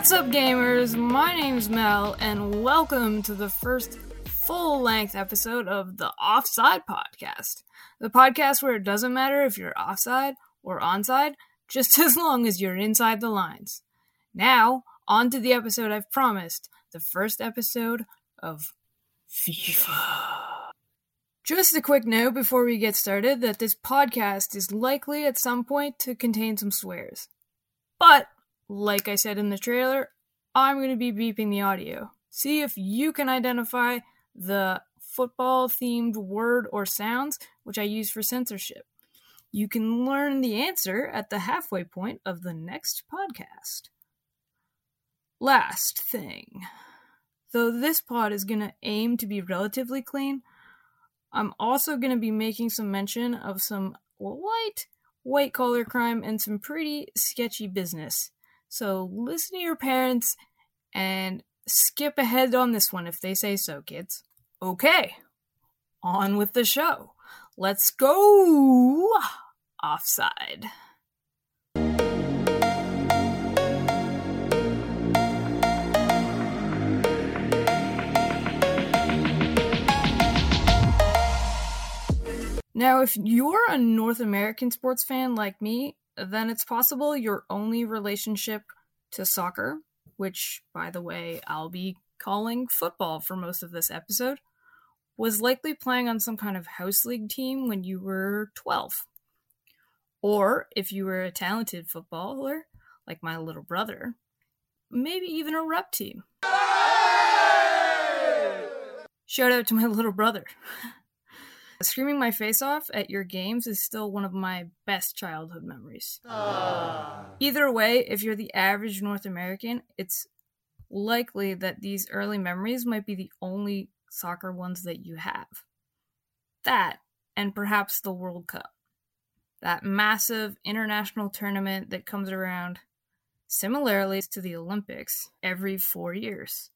What's up, gamers? My name's Mel, and welcome to the first full length episode of the Offside Podcast. The podcast where it doesn't matter if you're offside or onside, just as long as you're inside the lines. Now, on to the episode I've promised the first episode of FIFA. Just a quick note before we get started that this podcast is likely at some point to contain some swears. But, like I said in the trailer, I'm going to be beeping the audio. See if you can identify the football themed word or sounds which I use for censorship. You can learn the answer at the halfway point of the next podcast. Last thing. Though this pod is going to aim to be relatively clean, I'm also going to be making some mention of some light white collar crime and some pretty sketchy business. So listen to your parents and skip ahead on this one if they say so, kids. Okay, on with the show. Let's go! Offside. Now, if you're a North American sports fan like me, then it's possible your only relationship to soccer, which, by the way, I'll be calling football for most of this episode, was likely playing on some kind of house league team when you were 12. Or if you were a talented footballer, like my little brother, maybe even a rep team. Shout out to my little brother. Screaming my face off at your games is still one of my best childhood memories. Aww. Either way, if you're the average North American, it's likely that these early memories might be the only soccer ones that you have. That, and perhaps the World Cup. That massive international tournament that comes around similarly to the Olympics every four years.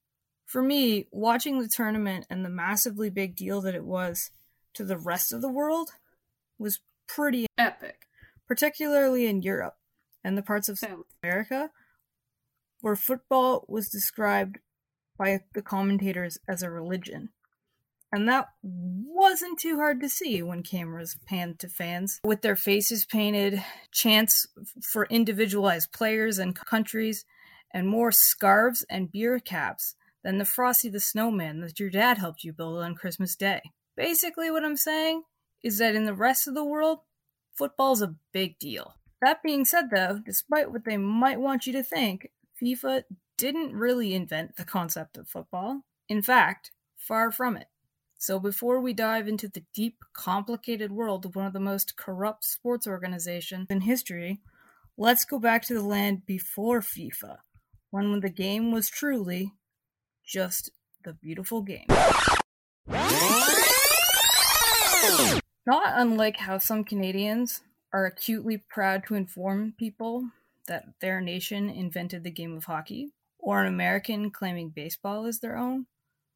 For me, watching the tournament and the massively big deal that it was to the rest of the world was pretty epic, particularly in Europe and the parts of South America where football was described by the commentators as a religion. And that wasn't too hard to see when cameras panned to fans, with their faces painted, chants for individualized players and countries, and more scarves and beer caps than the Frosty the Snowman that your dad helped you build on Christmas Day. Basically, what I'm saying is that in the rest of the world, football's a big deal. That being said, though, despite what they might want you to think, FIFA didn't really invent the concept of football. In fact, far from it. So before we dive into the deep, complicated world of one of the most corrupt sports organizations in history, let's go back to the land before FIFA, when the game was truly just the beautiful game. Not unlike how some Canadians are acutely proud to inform people that their nation invented the game of hockey, or an American claiming baseball is their own,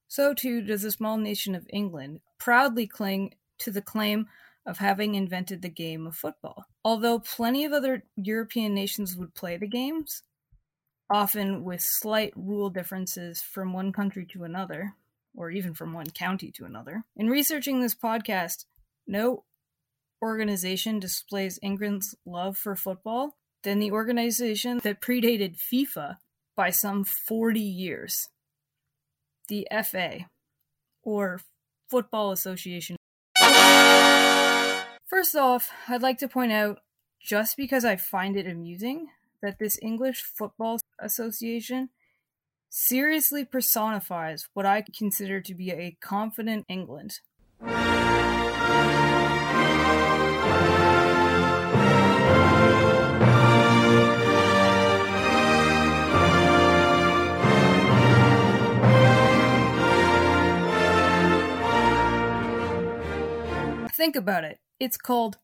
so too does the small nation of England proudly cling to the claim of having invented the game of football. Although plenty of other European nations would play the games, often with slight rule differences from one country to another, or even from one county to another. In researching this podcast, no organization displays England's love for football than the organization that predated FIFA by some 40 years the FA, or Football Association. First off, I'd like to point out, just because I find it amusing, that this English Football Association seriously personifies what I consider to be a confident England. Think about it. It's called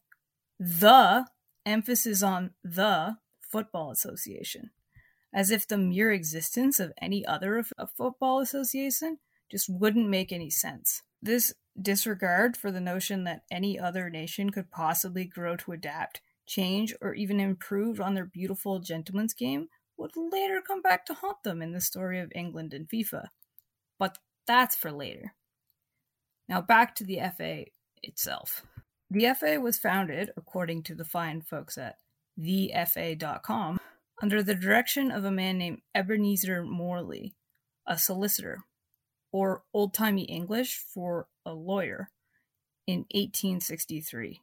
the emphasis on the Football Association as if the mere existence of any other football association just wouldn't make any sense. This disregard for the notion that any other nation could possibly grow to adapt change, or even improve on their beautiful gentleman's game would later come back to haunt them in the story of England and FIFA. But that's for later. Now back to the FA itself. The FA was founded, according to the fine folks at thefa.com, under the direction of a man named Ebenezer Morley, a solicitor, or old timey English for a lawyer, in 1863.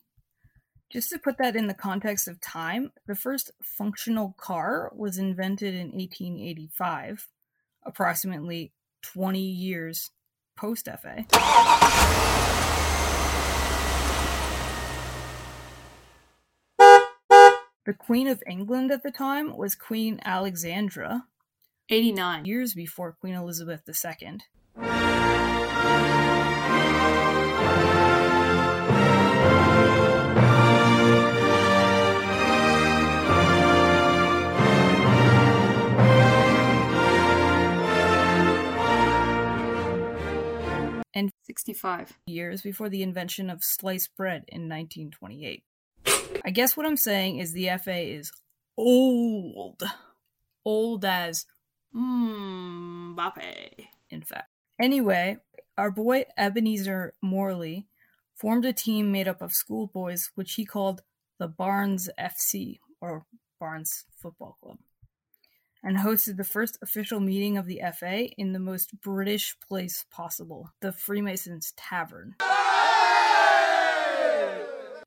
Just to put that in the context of time, the first functional car was invented in 1885, approximately 20 years post FA. The Queen of England at the time was Queen Alexandra, 89 years before Queen Elizabeth II. And 65 years before the invention of sliced bread in 1928. I guess what I'm saying is the FA is old. Old as Mbappe. in fact. Anyway, our boy Ebenezer Morley formed a team made up of schoolboys, which he called the Barnes FC, or Barnes Football Club, and hosted the first official meeting of the FA in the most British place possible, the Freemasons Tavern.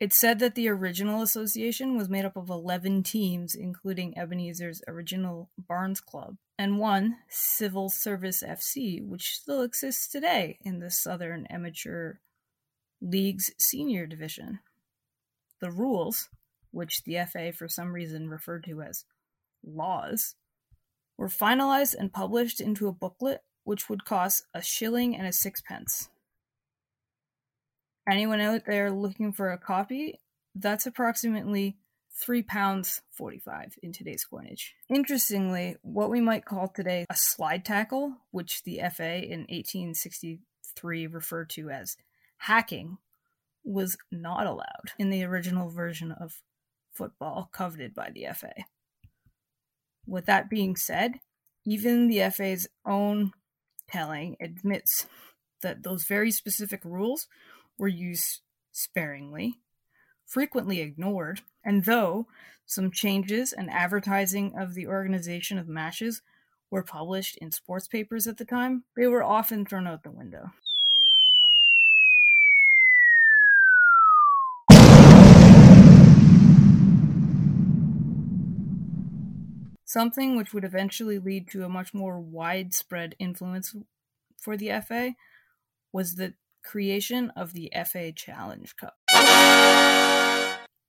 It's said that the original association was made up of 11 teams, including Ebenezer's original Barnes Club, and one, Civil Service FC, which still exists today in the Southern Amateur League's senior division. The rules, which the FA for some reason referred to as laws, were finalized and published into a booklet which would cost a shilling and a sixpence. Anyone out there looking for a copy? That's approximately three pounds forty-five in today's coinage. Interestingly, what we might call today a slide tackle, which the FA in 1863 referred to as hacking, was not allowed in the original version of football coveted by the FA. With that being said, even the FA's own telling admits that those very specific rules were used sparingly, frequently ignored, and though some changes and advertising of the organization of matches were published in sports papers at the time, they were often thrown out the window. Something which would eventually lead to a much more widespread influence for the FA was the creation of the FA Challenge Cup.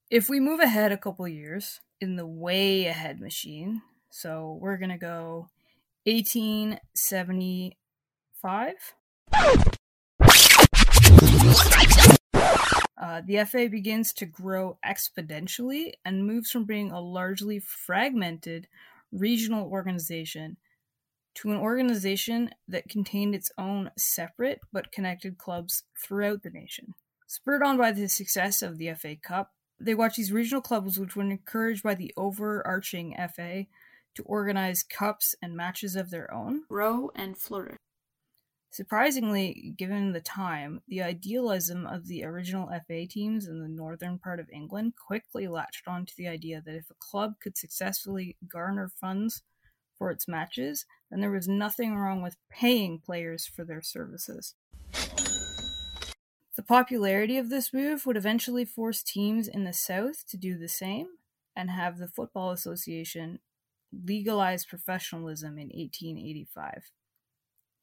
If we move ahead a couple years in the way ahead machine, so we're going to go 1875. Uh, the FA begins to grow exponentially and moves from being a largely fragmented regional organization to an organization that contained its own separate but connected clubs throughout the nation. Spurred on by the success of the FA Cup, they watched these regional clubs, which were encouraged by the overarching FA, to organize cups and matches of their own. Row and flourish. Surprisingly, given the time, the idealism of the original FA teams in the northern part of England quickly latched on to the idea that if a club could successfully garner funds for its matches, then there was nothing wrong with paying players for their services. The popularity of this move would eventually force teams in the South to do the same and have the Football Association legalize professionalism in 1885.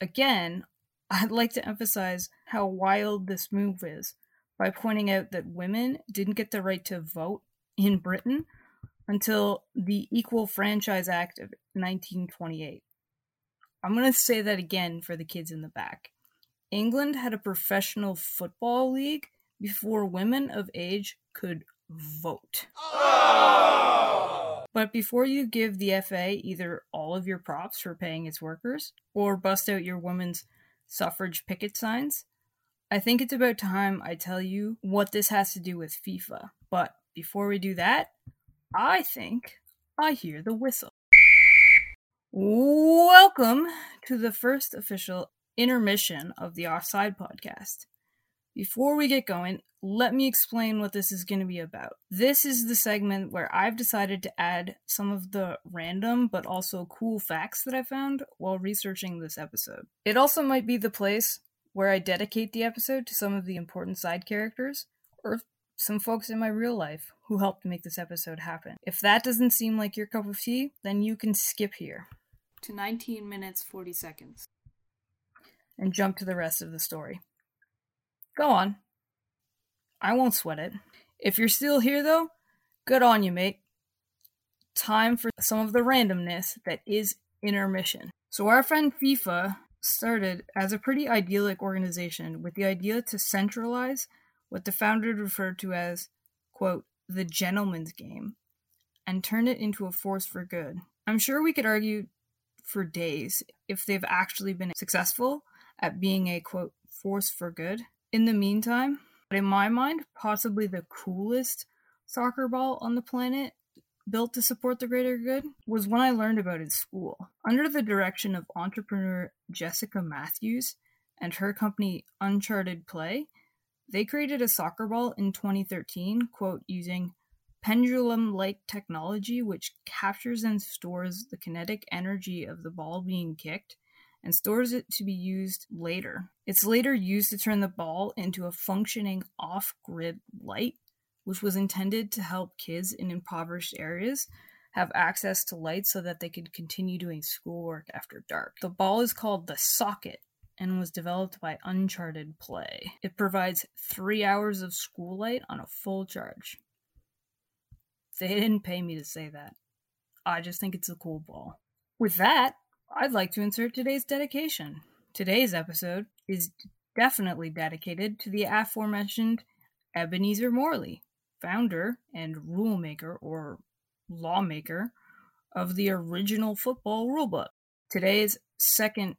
Again, I'd like to emphasize how wild this move is by pointing out that women didn't get the right to vote in Britain until the Equal Franchise Act of 1928. I'm going to say that again for the kids in the back. England had a professional football league before women of age could vote. Oh! But before you give the FA either all of your props for paying its workers or bust out your women's suffrage picket signs, I think it's about time I tell you what this has to do with FIFA. But before we do that, I think I hear the whistle. Welcome to the first official intermission of the Offside podcast. Before we get going, let me explain what this is going to be about. This is the segment where I've decided to add some of the random but also cool facts that I found while researching this episode. It also might be the place where I dedicate the episode to some of the important side characters or some folks in my real life who helped make this episode happen. If that doesn't seem like your cup of tea, then you can skip here To 19 minutes 40 seconds. and jump to the rest of the story. Go on. I won't sweat it. If you're still here, though, good on you, mate. Time for some of the randomness that is intermission. So, our friend FIFA started as a pretty idyllic organization with the idea to centralize what the founder referred to as, quote, the gentleman's game and turn it into a force for good. I'm sure we could argue for days if they've actually been successful at being a, quote, force for good. In the meantime, but in my mind, possibly the coolest soccer ball on the planet built to support the greater good was one I learned about in school. Under the direction of entrepreneur Jessica Matthews and her company Uncharted Play, they created a soccer ball in 2013, quote, using pendulum like technology which captures and stores the kinetic energy of the ball being kicked and stores it to be used later. It's later used to turn the ball into a functioning off grid light, which was intended to help kids in impoverished areas have access to light so that they could continue doing schoolwork after dark. The ball is called the Soccket and was developed by Uncharted Play. It provides three hours of school light on a full charge. They didn't pay me to say that. I just think it's a cool ball. With that, I'd like to insert today's dedication. Today's episode is definitely dedicated to the aforementioned Ebenezer Morley, founder and rulemaker or lawmaker of the original football rulebook. Today's second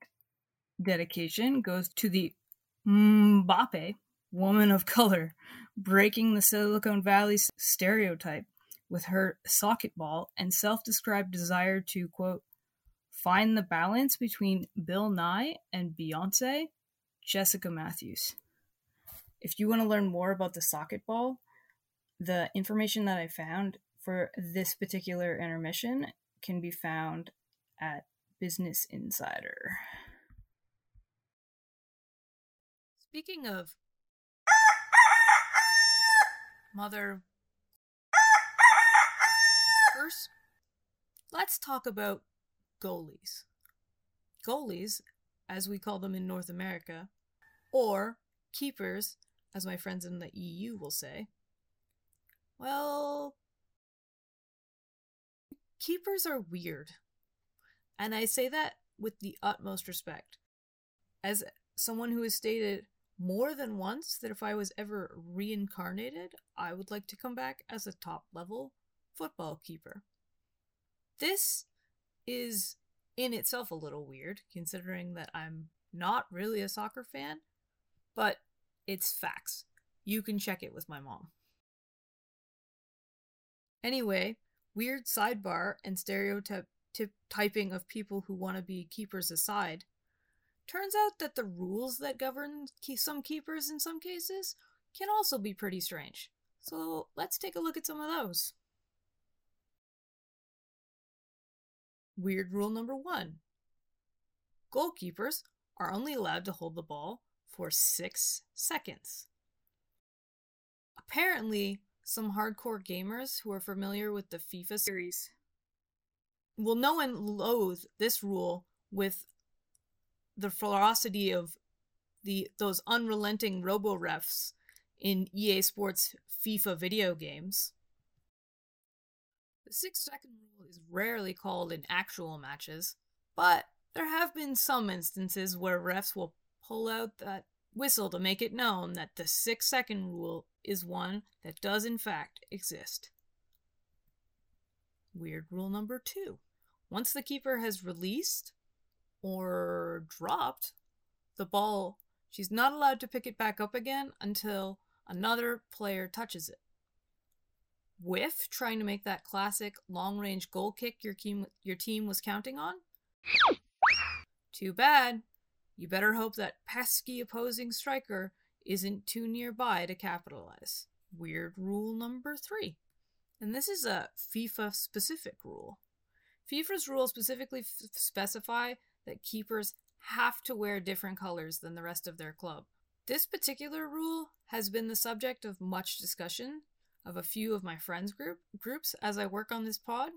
dedication goes to the Mbappe, woman of color, breaking the Silicon Valley stereotype with her Soccket ball and self described desire to, quote, find the balance between Bill Nye and Beyonce, Jessica Matthews. If you want to learn more about the Soccket ball, the information that I found for this particular intermission can be found at Business Insider. Speaking of mother first, let's talk about goalies. Goalies, as we call them in North America, or keepers, as my friends in the EU will say. Well, keepers are weird. And I say that with the utmost respect. As someone who has stated more than once that if I was ever reincarnated, I would like to come back as a top level football keeper. This is in itself a little weird, considering that I'm not really a soccer fan, but it's facts. You can check it with my mom. Anyway, weird sidebar and stereotyping of people who want to be keepers aside, turns out that the rules that govern some keepers in some cases can also be pretty strange. So let's take a look at some of those. Weird rule number one goalkeepers are only allowed to hold the ball for six seconds. Apparently, some hardcore gamers who are familiar with the FIFA series will know and loathe this rule with the ferocity of the those unrelenting robo refs in EA Sports FIFA video games. The six second rule is rarely called in actual matches, but there have been some instances where refs will pull out that whistle to make it known that the six second rule is one that does in fact exist. Weird rule number two. Once the keeper has released or dropped the ball, she's not allowed to pick it back up again until another player touches it. whiff trying to make that classic long range goal kick your team, your team was counting on? Too bad. You better hope that pesky opposing striker isn't too nearby to capitalize. Weird rule number three. And this is a FIFA specific rule. FIFA's rules specifically f- specify that keepers have to wear different colors than the rest of their club. This particular rule has been the subject of much discussion of a few of my friends group groups as I work on this pod.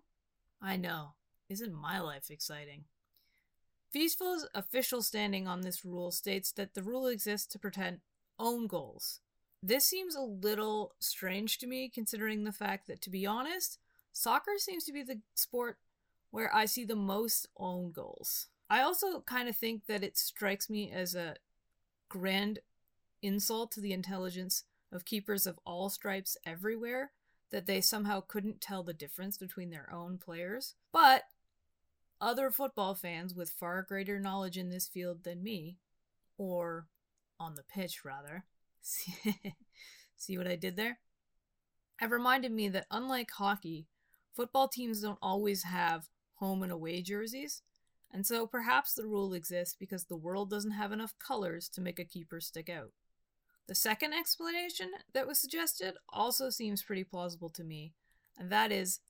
I know, isn't my life exciting? FIFA's official standing on this rule states that the rule exists to protect own goals. This seems a little strange to me considering the fact that to be honest, soccer seems to be the sport where I see the most own goals. I also kind of think that it strikes me as a grand insult to the intelligence of keepers of all stripes everywhere that they somehow couldn't tell the difference between their own players. But other football fans with far greater knowledge in this field than me, or on the pitch rather, see what I did there? Have reminded me that unlike hockey, football teams don't always have home and away jerseys, and so perhaps the rule exists because the world doesn't have enough colors to make a keeper stick out. The second explanation that was suggested also seems pretty plausible to me, and that is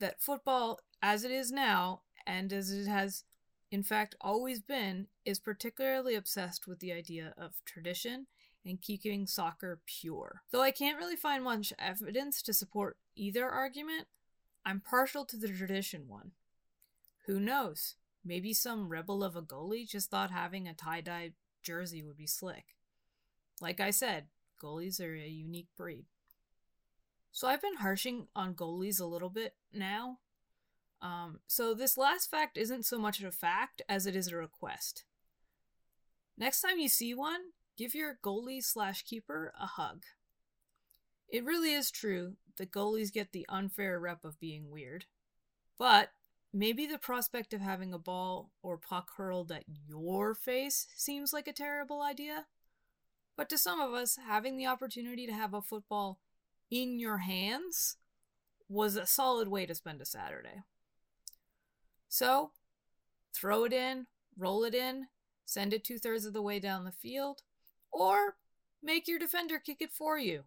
that football, as it is now, and as it has in fact always been, is particularly obsessed with the idea of tradition and keeping soccer pure. Though I can't really find much evidence to support either argument, I'm partial to the tradition one. Who knows? Maybe some rebel of a goalie just thought having a tie dye jersey would be slick. Like I said, goalies are a unique breed. So I've been harshing on goalies a little bit now. Um, so this last fact isn't so much a fact as it is a request. Next time you see one, give your goalie slash keeper a hug. It really is true that goalies get the unfair rep of being weird. But maybe the prospect of having a ball or puck hurled at your face seems like a terrible idea. But to some of us, having the opportunity to have a football in your hands was a solid way to spend a Saturday. So, throw it in, roll it in, send it two thirds of the way down the field, or make your defender kick it for you.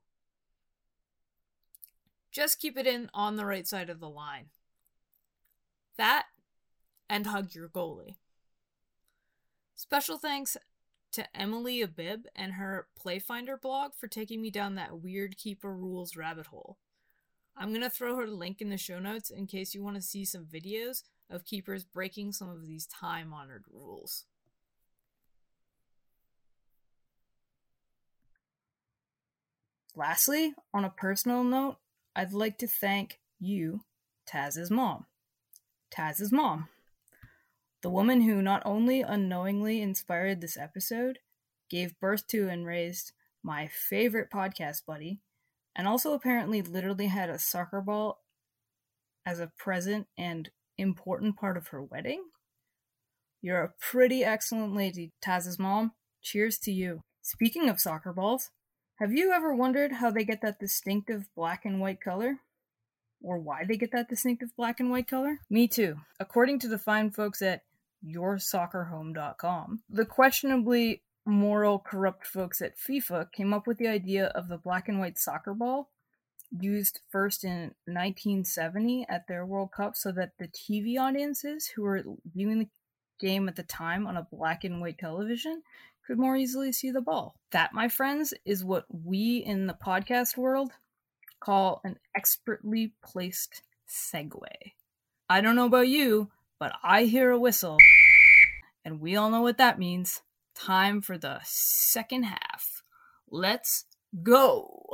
Just keep it in on the right side of the line. That and hug your goalie. Special thanks to Emily Adib and her Playfinder blog for taking me down that weird keeper rules rabbit hole. I'm going to throw her link in the show notes in case you want to see some videos of keepers breaking some of these time honored rules. Lastly, on a personal note, I'd like to thank you, Taz's mom. Taz's mom. The woman who not only unknowingly inspired this episode, gave birth to and raised my favorite podcast buddy, and also apparently literally had a soccer ball as a present and important part of her wedding. You're a pretty excellent lady, Taz's mom. Cheers to you. Speaking of soccer balls, have you ever wondered how they get that distinctive black and white color? Or why they get that distinctive black and white color? Me too. According to the fine folks at yoursoccerhome.com, the questionably moral corrupt folks at FIFA came up with the idea of the black and white soccer ball used first in 1970 at their World Cup so that the TV audiences who were viewing the game at the time on a black and white television could more easily see the ball. That, my friends, is what we in the podcast world call an expertly placed segue. I don't know about you, but I hear a whistle, and we all know what that means. Time for the second half. Let's go!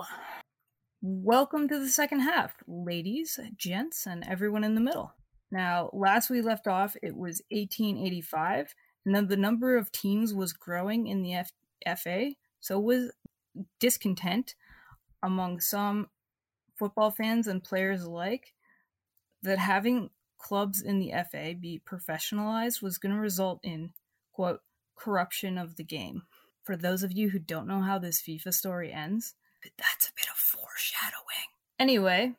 Welcome to the second half, ladies, gents, and everyone in the middle. Now, last we left off, it was 1885, and then the number of teams was growing in the F- FA, so was discontent among some football fans and players alike that having clubs in the FA be professionalized was going to result in, quote, corruption of the game. For those of you who don't know how this FIFA story ends, that's a bit of foreshadowing. Anyway,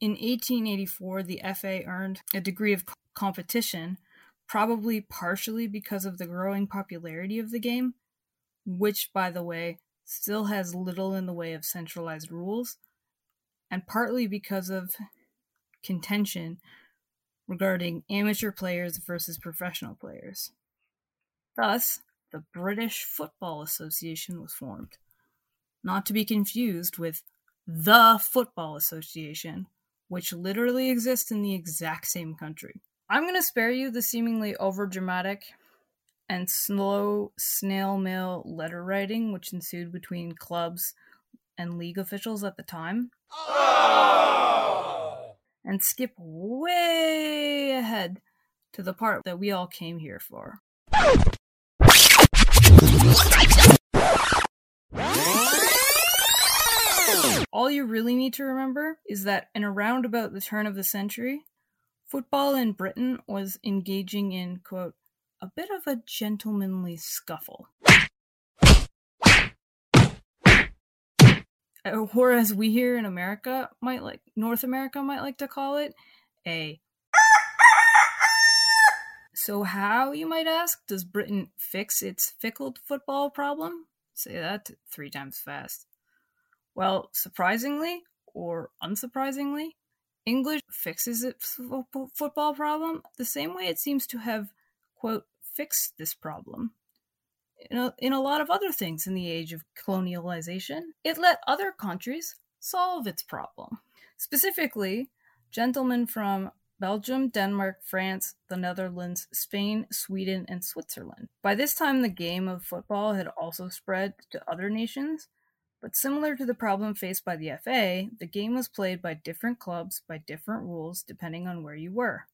in 1884, the FA earned a degree of competition, probably partially because of the growing popularity of the game, which, by the way, still has little in the way of centralized rules, and partly because of contention regarding amateur players versus professional players. Thus, the British Football Association was formed, not to be confused with the Football Association, which literally exists in the exact same country. I'm going to spare you the seemingly overdramatic and slow snail mail letter writing which ensued between clubs and league officials at the time. Oh! And skip way ahead to the part that we all came here for. All you really need to remember is that in around about the turn of the century, football in Britain was engaging in, quote, a bit of a gentlemanly scuffle. Or as we here in America might like, North America might like to call it, a. So, how, you might ask, does Britain fix its fickle football problem? Say that three times fast. Well, surprisingly, or unsurprisingly, English fixes its football problem the same way it seems to have, quote, fixed this problem. In a, in a lot of other things in the age of colonialization, it let other countries solve its problem. Specifically, gentlemen from Belgium, Denmark, France, the Netherlands, Spain, Sweden, and Switzerland. By this time, the game of football had also spread to other nations, but similar to the problem faced by the FA, the game was played by different clubs by different rules depending on where you were.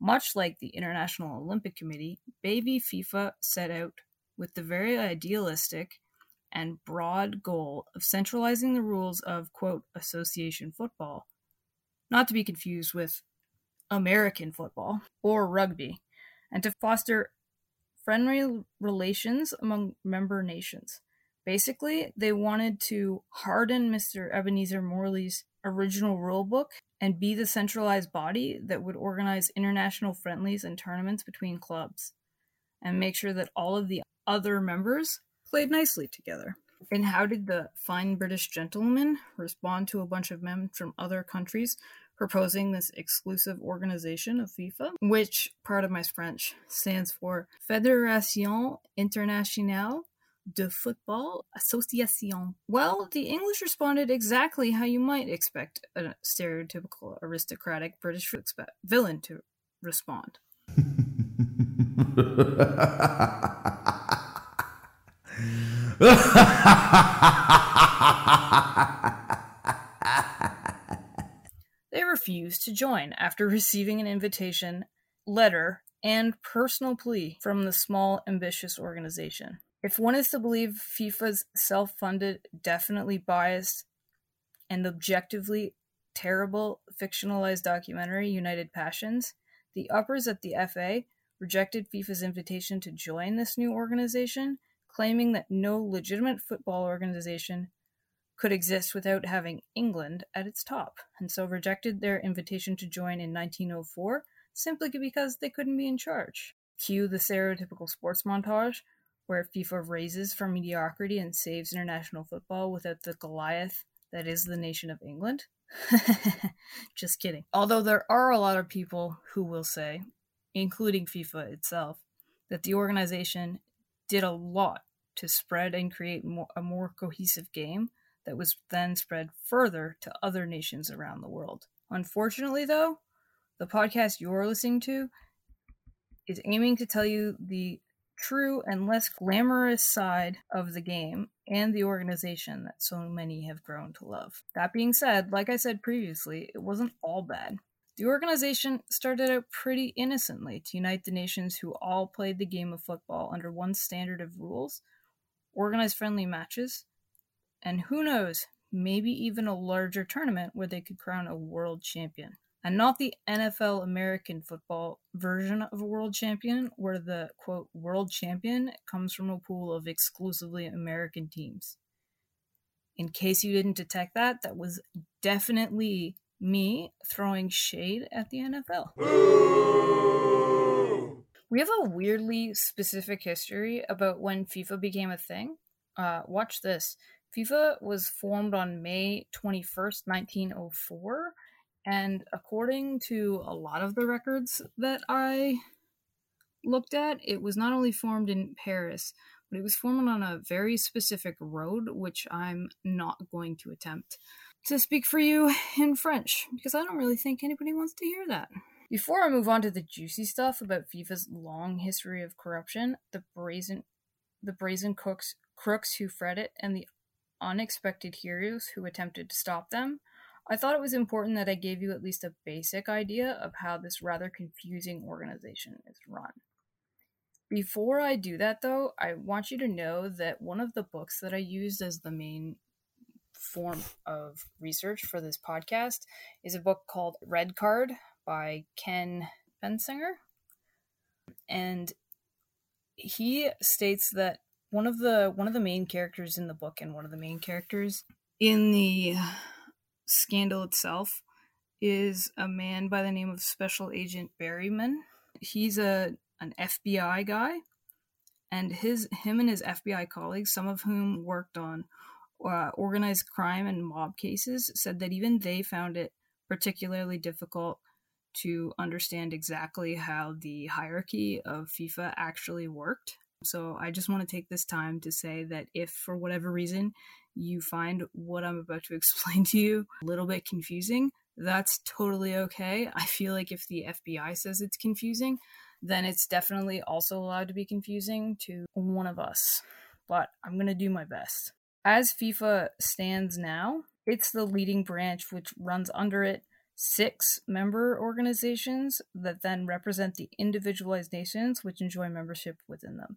Much like the International Olympic Committee, baby FIFA set out with the very idealistic and broad goal of centralizing the rules of, quote, association football, not to be confused with American football or rugby, and to foster friendly relations among member nations. Basically, they wanted to harden Mr. Ebenezer Morley's original rulebook and be the centralized body that would organize international friendlies and tournaments between clubs and make sure that all of the other members played nicely together. And how did the fine British gentleman respond to a bunch of men from other countries proposing this exclusive organization of FIFA, which, part of my French, stands for Fédération Internationale de Football Association. Well, the English responded exactly how you might expect a stereotypical aristocratic British villain to respond. they refused to join after receiving an invitation letter and personal plea from the small, ambitious organization. If one is to believe FIFA's self funded, definitely biased, and objectively terrible fictionalized documentary, United Passions, the uppers at the FA rejected FIFA's invitation to join this new organization, claiming that no legitimate football organization could exist without having England at its top, and so rejected their invitation to join in 1904 simply because they couldn't be in charge. Cue the stereotypical sports montage where FIFA raises from mediocrity and saves international football without the Goliath that is the nation of England. Just kidding. Although there are a lot of people who will say, including FIFA itself, that the organization did a lot to spread and create more, a more cohesive game that was then spread further to other nations around the world. Unfortunately, though, the podcast you're listening to is aiming to tell you the true and less glamorous side of the game and the organization that so many have grown to love. That being said, like I said previously, it wasn't all bad. The organization started out pretty innocently to unite the nations who all played the game of football under one standard of rules, organize friendly matches, and who knows, maybe even a larger tournament where they could crown a world champion and not the NFL American football version of a world champion, where the quote world champion comes from a pool of exclusively American teams. In case you didn't detect that, that was definitely me throwing shade at the NFL. We have a weirdly specific history about when FIFA became a thing. Uh, watch this. FIFA was formed on May 21st, 1904, and according to a lot of the records that I looked at, it was not only formed in Paris, but it was formed on a very specific road, which I'm not going to attempt to speak for you in French, because I don't really think anybody wants to hear that. Before I move on to the juicy stuff about FIFA's long history of corruption, the brazen the brazen cooks crooks who fret it, and the unexpected heroes who attempted to stop them, I thought it was important that I gave you at least a basic idea of how this rather confusing organization is run. Before I do that, though, I want you to know that one of the books that I used as the main form of research for this podcast is a book called Red Card by Ken Bensinger. And he states that one of the one of the main characters in the book and one of the main characters in the scandal itself is a man by the name of Special Agent Berryman. He's a an FBI guy, and his him and his FBI colleagues, some of whom worked on uh, organized crime and mob cases, said that even they found it particularly difficult to understand exactly how the hierarchy of FIFA actually worked. So I just want to take this time to say that if for whatever reason you find what I'm about to explain to you a little bit confusing, that's totally okay. I feel like if the FBI says it's confusing, then it's definitely also allowed to be confusing to one of us. But I'm going to do my best. As FIFA stands now, it's the leading branch which runs under it six member organizations that then represent the individualized nations which enjoy membership within them.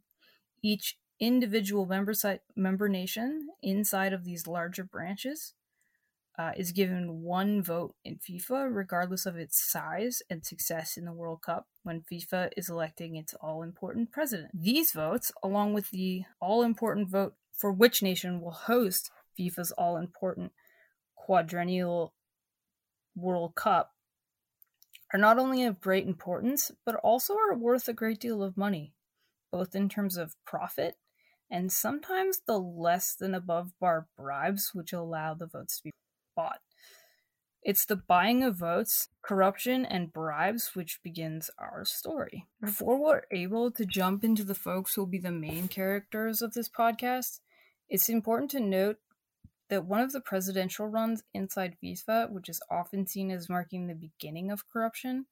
Each individual member member nation inside of these larger branches uh, is given one vote in FIFA, regardless of its size and success in the World Cup, when FIFA is electing its all important president. These votes, along with the all important vote for which nation will host FIFA's all important quadrennial World Cup, are not only of great importance, but also are worth a great deal of money, both in terms of profit and sometimes the less than above bar bribes which allow the votes to be bought. It's the buying of votes, corruption, and bribes which begins our story. Before we're able to jump into the folks who will be the main characters of this podcast, it's important to note that one of the presidential runs inside FIFA, which is often seen as marking the beginning of corruption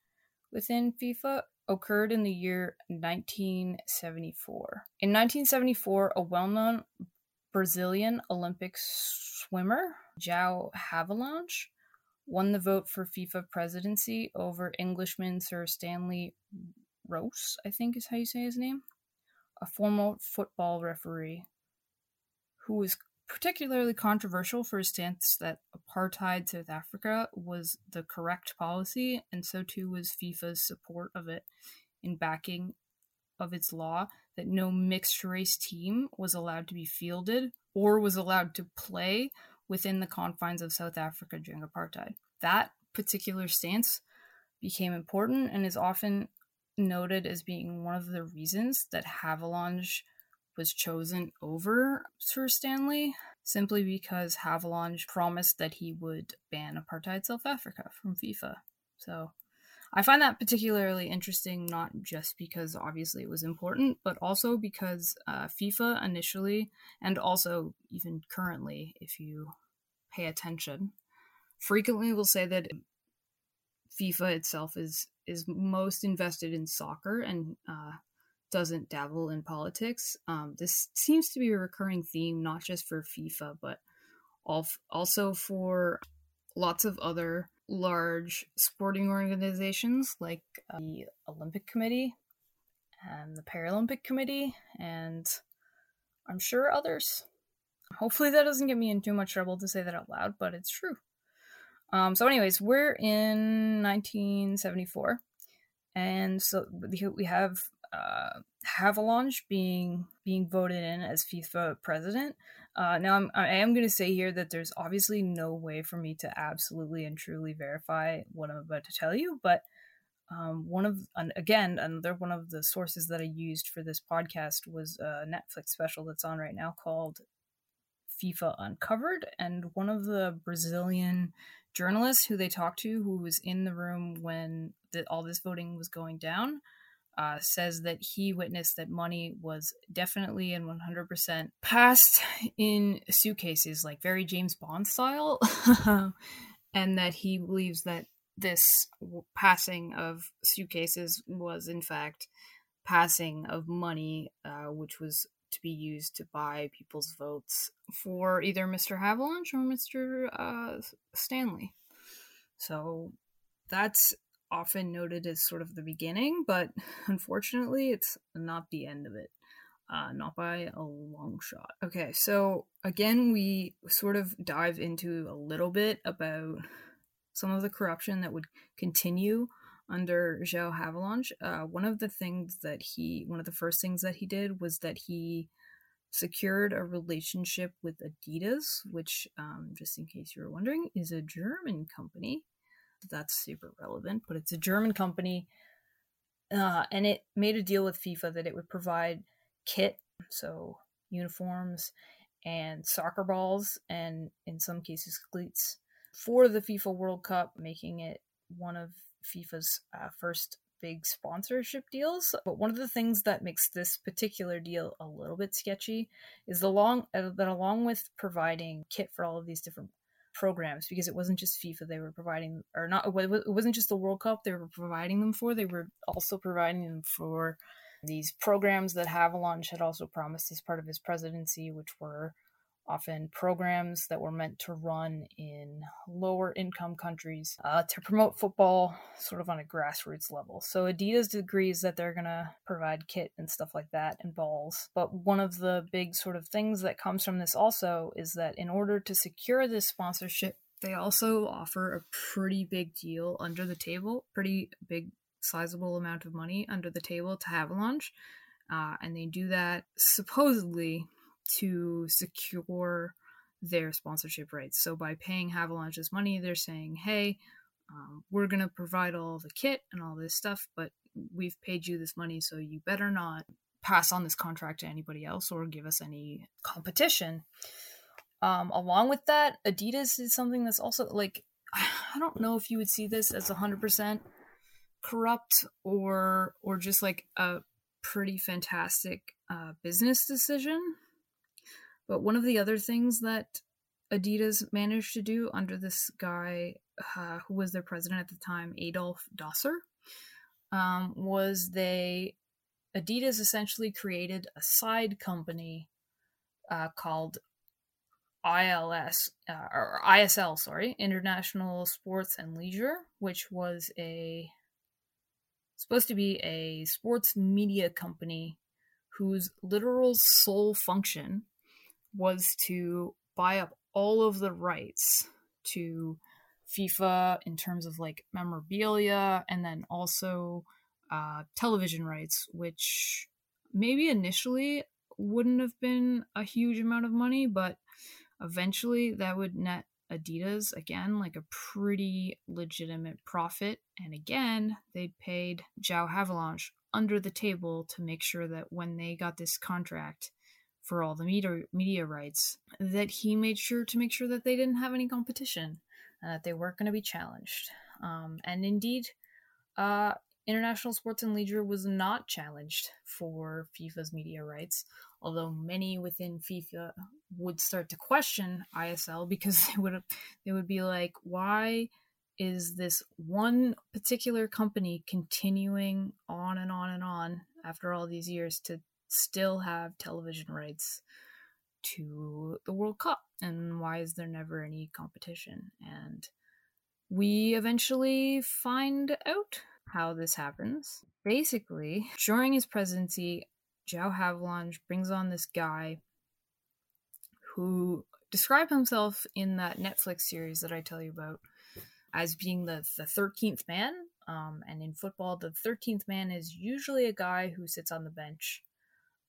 within FIFA, occurred in the year 1974. In 1974, a well known Brazilian Olympic swimmer, João Havelange, won the vote for FIFA presidency over Englishman Sir Stanley Rose, I think is how you say his name, a former football referee who was particularly controversial for his stance that apartheid South Africa was the correct policy, and so too was FIFA's support of it in backing of its law that no mixed race team was allowed to be fielded or was allowed to play within the confines of South Africa during apartheid. That particular stance became important and is often noted as being one of the reasons that Havelange was chosen over Sir Stanley simply because Havelange promised that he would ban apartheid South Africa from FIFA. So I find that particularly interesting, not just because obviously it was important, but also because uh, FIFA initially, and also even currently, if you pay attention, frequently will say that FIFA itself is is most invested in soccer and uh, doesn't dabble in politics. Um, this seems to be a recurring theme, not just for FIFA, but also for lots of other large sporting organizations like uh, the Olympic Committee and the Paralympic Committee, and I'm sure others. Hopefully, that doesn't get me in too much trouble to say that out loud, but it's true. Um, so, anyways, we're in 1974, and so we have uh, Havelange being being voted in as FIFA president. Uh, now, I'm, I am going to say here that there's obviously no way for me to absolutely and truly verify what I'm about to tell you, but um, one of again another one of the sources that I used for this podcast was a Netflix special that's on right now called FIFA Uncovered, and one of the Brazilian journalists who they talked to, who was in the room when the, all this voting was going down, uh, says that he witnessed that money was definitely and 100% passed in suitcases, like very James Bond style, and that he believes that this passing of suitcases was, in fact, passing of money, uh, which was to be used to buy people's votes for either Mr. Havelange or Mr. Uh, Stanley. So that's often noted as sort of the beginning, but unfortunately, it's not the end of it. Uh, not by a long shot. Okay, so again, we sort of dive into a little bit about some of the corruption that would continue under João Havelange. Uh, one of the things that he, one of the first things that he did was that he secured a relationship with Adidas, which, um, just in case you were wondering, is a German company. That's super relevant, but it's a German company. Uh, and it made a deal with FIFA that it would provide kit, so uniforms and soccer balls, and in some cases, cleats for the FIFA World Cup, making it one of FIFA's uh, first big sponsorship deals. But one of the things that makes this particular deal a little bit sketchy is the long uh, that along with providing kit for all of these different programs because it wasn't just FIFA they were providing or not it wasn't just the World Cup they were providing them for they were also providing them for these programs that Havelange had also promised as part of his presidency which were often programs that were meant to run in lower income countries uh, to promote football sort of on a grassroots level. So Adidas agrees that they're going to provide kit and stuff like that and balls. But one of the big sort of things that comes from this also is that in order to secure this sponsorship, they also offer a pretty big deal under the table, pretty big sizable amount of money under the table to Havelange. Uh, and they do that supposedly to secure their sponsorship rights. So by paying Havelange's money, they're saying, hey, um, we're going to provide all the kit and all this stuff, but we've paid you this money, so you better not pass on this contract to anybody else or give us any competition. Um, along with that, Adidas is something that's also like, I don't know if you would see this as 100% corrupt or or just like a pretty fantastic uh, business decision but one of the other things that Adidas managed to do under this guy uh, who was their president at the time, Adolf Dassler, um, was they Adidas essentially created a side company uh, called ILS uh, or ISL, sorry, International Sports and Leisure, which was a supposed to be a sports media company whose literal sole function was to buy up all of the rights to FIFA in terms of like memorabilia and then also uh, television rights, which maybe initially wouldn't have been a huge amount of money, but eventually that would net Adidas again like a pretty legitimate profit. And again, they paid João Havelange under the table to make sure that when they got this contract, for all the media media rights that he made sure to make sure that they didn't have any competition and that they weren't going to be challenged. Um, and indeed, uh, International Sports and Leisure was not challenged for FIFA's media rights, although many within FIFA would start to question ISL because they would they would be like, why is this one particular company continuing on and on and on after all these years to still have television rights to the World Cup? And why is there never any competition? And we eventually find out how this happens. Basically, during his presidency, João Havelange brings on this guy who described himself in that Netflix series that I tell you about as being the, the 13th man. Um, and in football, the 13th man is usually a guy who sits on the bench.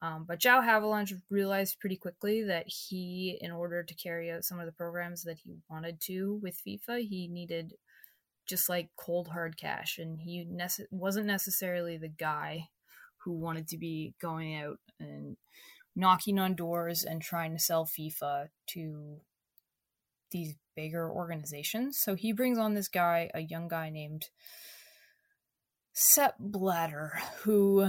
Um, but João Havelange realized pretty quickly that he, in order to carry out some of the programs that he wanted to with FIFA, he needed just like cold hard cash. And he nece- wasn't necessarily the guy who wanted to be going out and knocking on doors and trying to sell FIFA to these bigger organizations. So he brings on this guy, a young guy named Sepp Blatter, who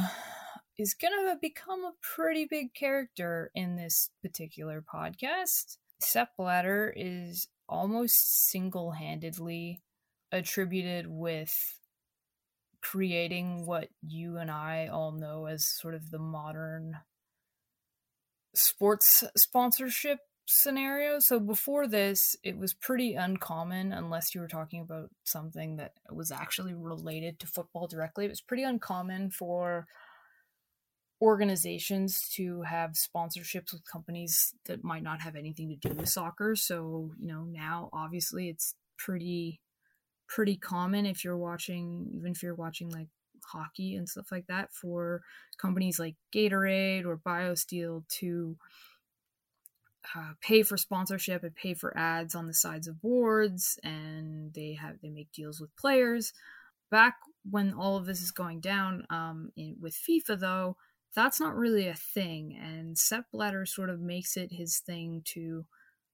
is going to become a pretty big character in this particular podcast. Sepp Blatter is almost single handedly attributed with creating what you and I all know as sort of the modern sports sponsorship scenario. So before this, it was pretty uncommon, unless you were talking about something that was actually related to football directly. It was pretty uncommon for organizations to have sponsorships with companies that might not have anything to do with soccer. So, you know, now obviously it's pretty pretty common if you're watching even if you're watching like hockey and stuff like that for companies like Gatorade or BioSteel to uh, pay for sponsorship and pay for ads on the sides of boards and they have they make deals with players back when all of this is going down um, in, with fifa though that's not really a thing and sepp blatter sort of makes it his thing to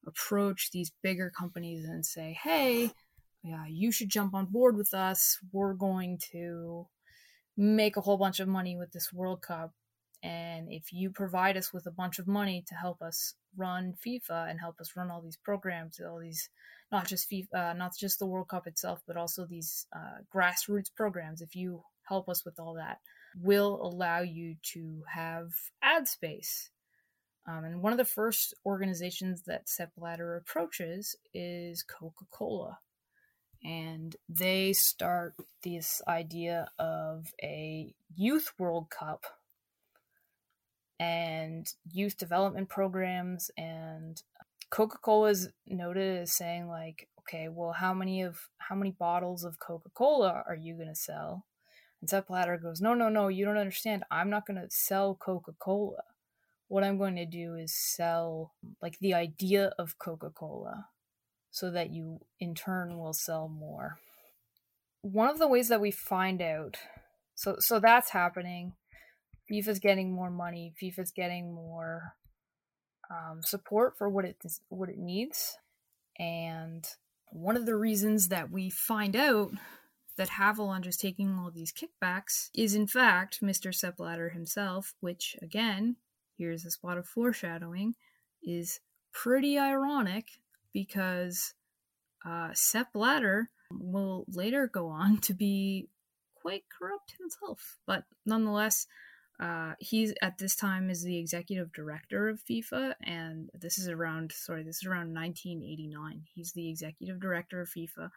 approach these bigger companies and say hey yeah you should jump on board with us we're going to make a whole bunch of money with this world cup and if you provide us with a bunch of money to help us run FIFA and help us run all these programs, all these not just FIFA, uh, not just the World Cup itself, but also these uh, grassroots programs. If you help us with all that, will allow you to have ad space. Um, and one of the first organizations that Sepp Blatter approaches is Coca Cola. And they start this idea of a youth World Cup and youth development programs and coca-cola is noted as saying like okay well how many of how many bottles of coca-cola are you going to sell and Sepp Blatter goes no no no you don't understand. I'm not going to sell coca-cola. What i'm going to do is sell like the idea of coca-cola so that you in turn will sell more. One of the ways that we find out so so that's happening. FIFA's getting more money. FIFA's getting more um, support for what it what it needs, and one of the reasons that we find out that Havelange is taking all these kickbacks is in fact Mr. Sepp Blatter himself, which again, here's a spot of foreshadowing, is pretty ironic because uh, Sepp Blatter will later go on to be quite corrupt himself, but nonetheless, uh, he's at this time is the executive director of FIFA, and this is around sorry, this is around 1989. He's the executive director of FIFA,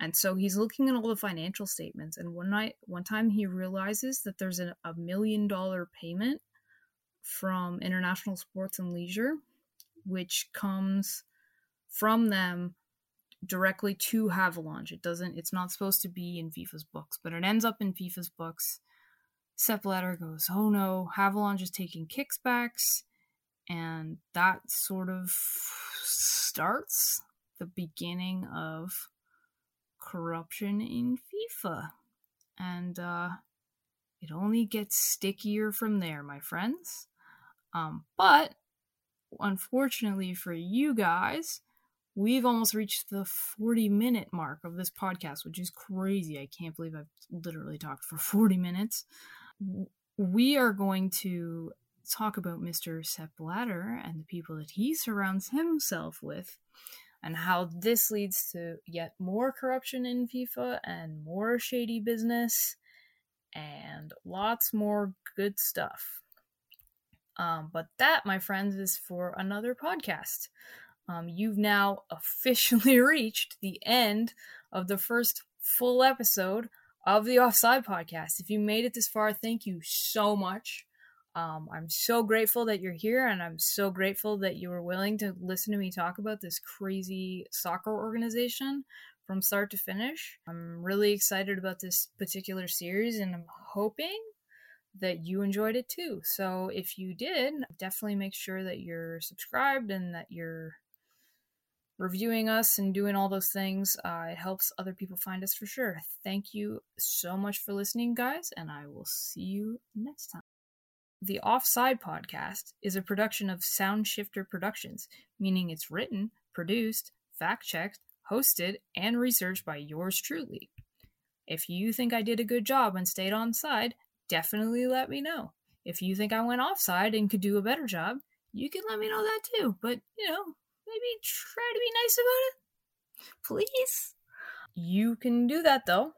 and so he's looking at all the financial statements. And one night, one time, he realizes that there's a, a million dollar payment from International Sports and Leisure, which comes from them directly to Havelange. It doesn't. It's not supposed to be in FIFA's books, but it ends up in FIFA's books Sepp Blatter goes, oh no, Havelange is taking kickbacks, and that sort of starts the beginning of corruption in FIFA. And uh, it only gets stickier from there, my friends. Um, but unfortunately for you guys, we've almost reached the 40 minute mark of this podcast, which is crazy. I can't believe I've literally talked for 40 minutes we are going to talk about Mr. Sepp Blatter and the people that he surrounds himself with, and how this leads to yet more corruption in FIFA and more shady business and lots more good stuff. Um, but that, my friends, is for another podcast. Um, you've now officially reached the end of the first full episode of the Offside podcast. If you made it this far, thank you so much. Um, I'm so grateful that you're here, and I'm so grateful that you were willing to listen to me talk about this crazy soccer organization from start to finish. I'm really excited about this particular series and I'm hoping that you enjoyed it too. So if you did, definitely make sure that you're subscribed and that you're reviewing us and doing all those things. Uh, it helps other people find us for sure. Thank you so much for listening, guys, and I will see you next time. The Offside podcast is a production of Soundshifter Productions, meaning it's written, produced, fact checked, hosted, and researched by yours truly. If you think I did a good job and stayed on side, definitely let me know. If you think I went offside and could do a better job, you can let me know that too. But, you know, maybe try to be nice about it. Please. You can do that though,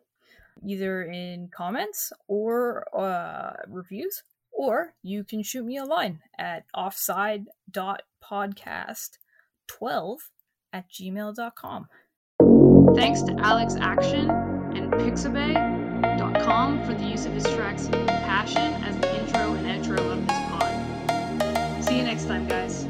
either in comments or uh, reviews, or you can shoot me a line at offside.podcast12 at gmail.com. Thanks to Alex Action and Pixabay.com for the use of his tracks Passion as the intro and outro of this pod. See you next time, guys.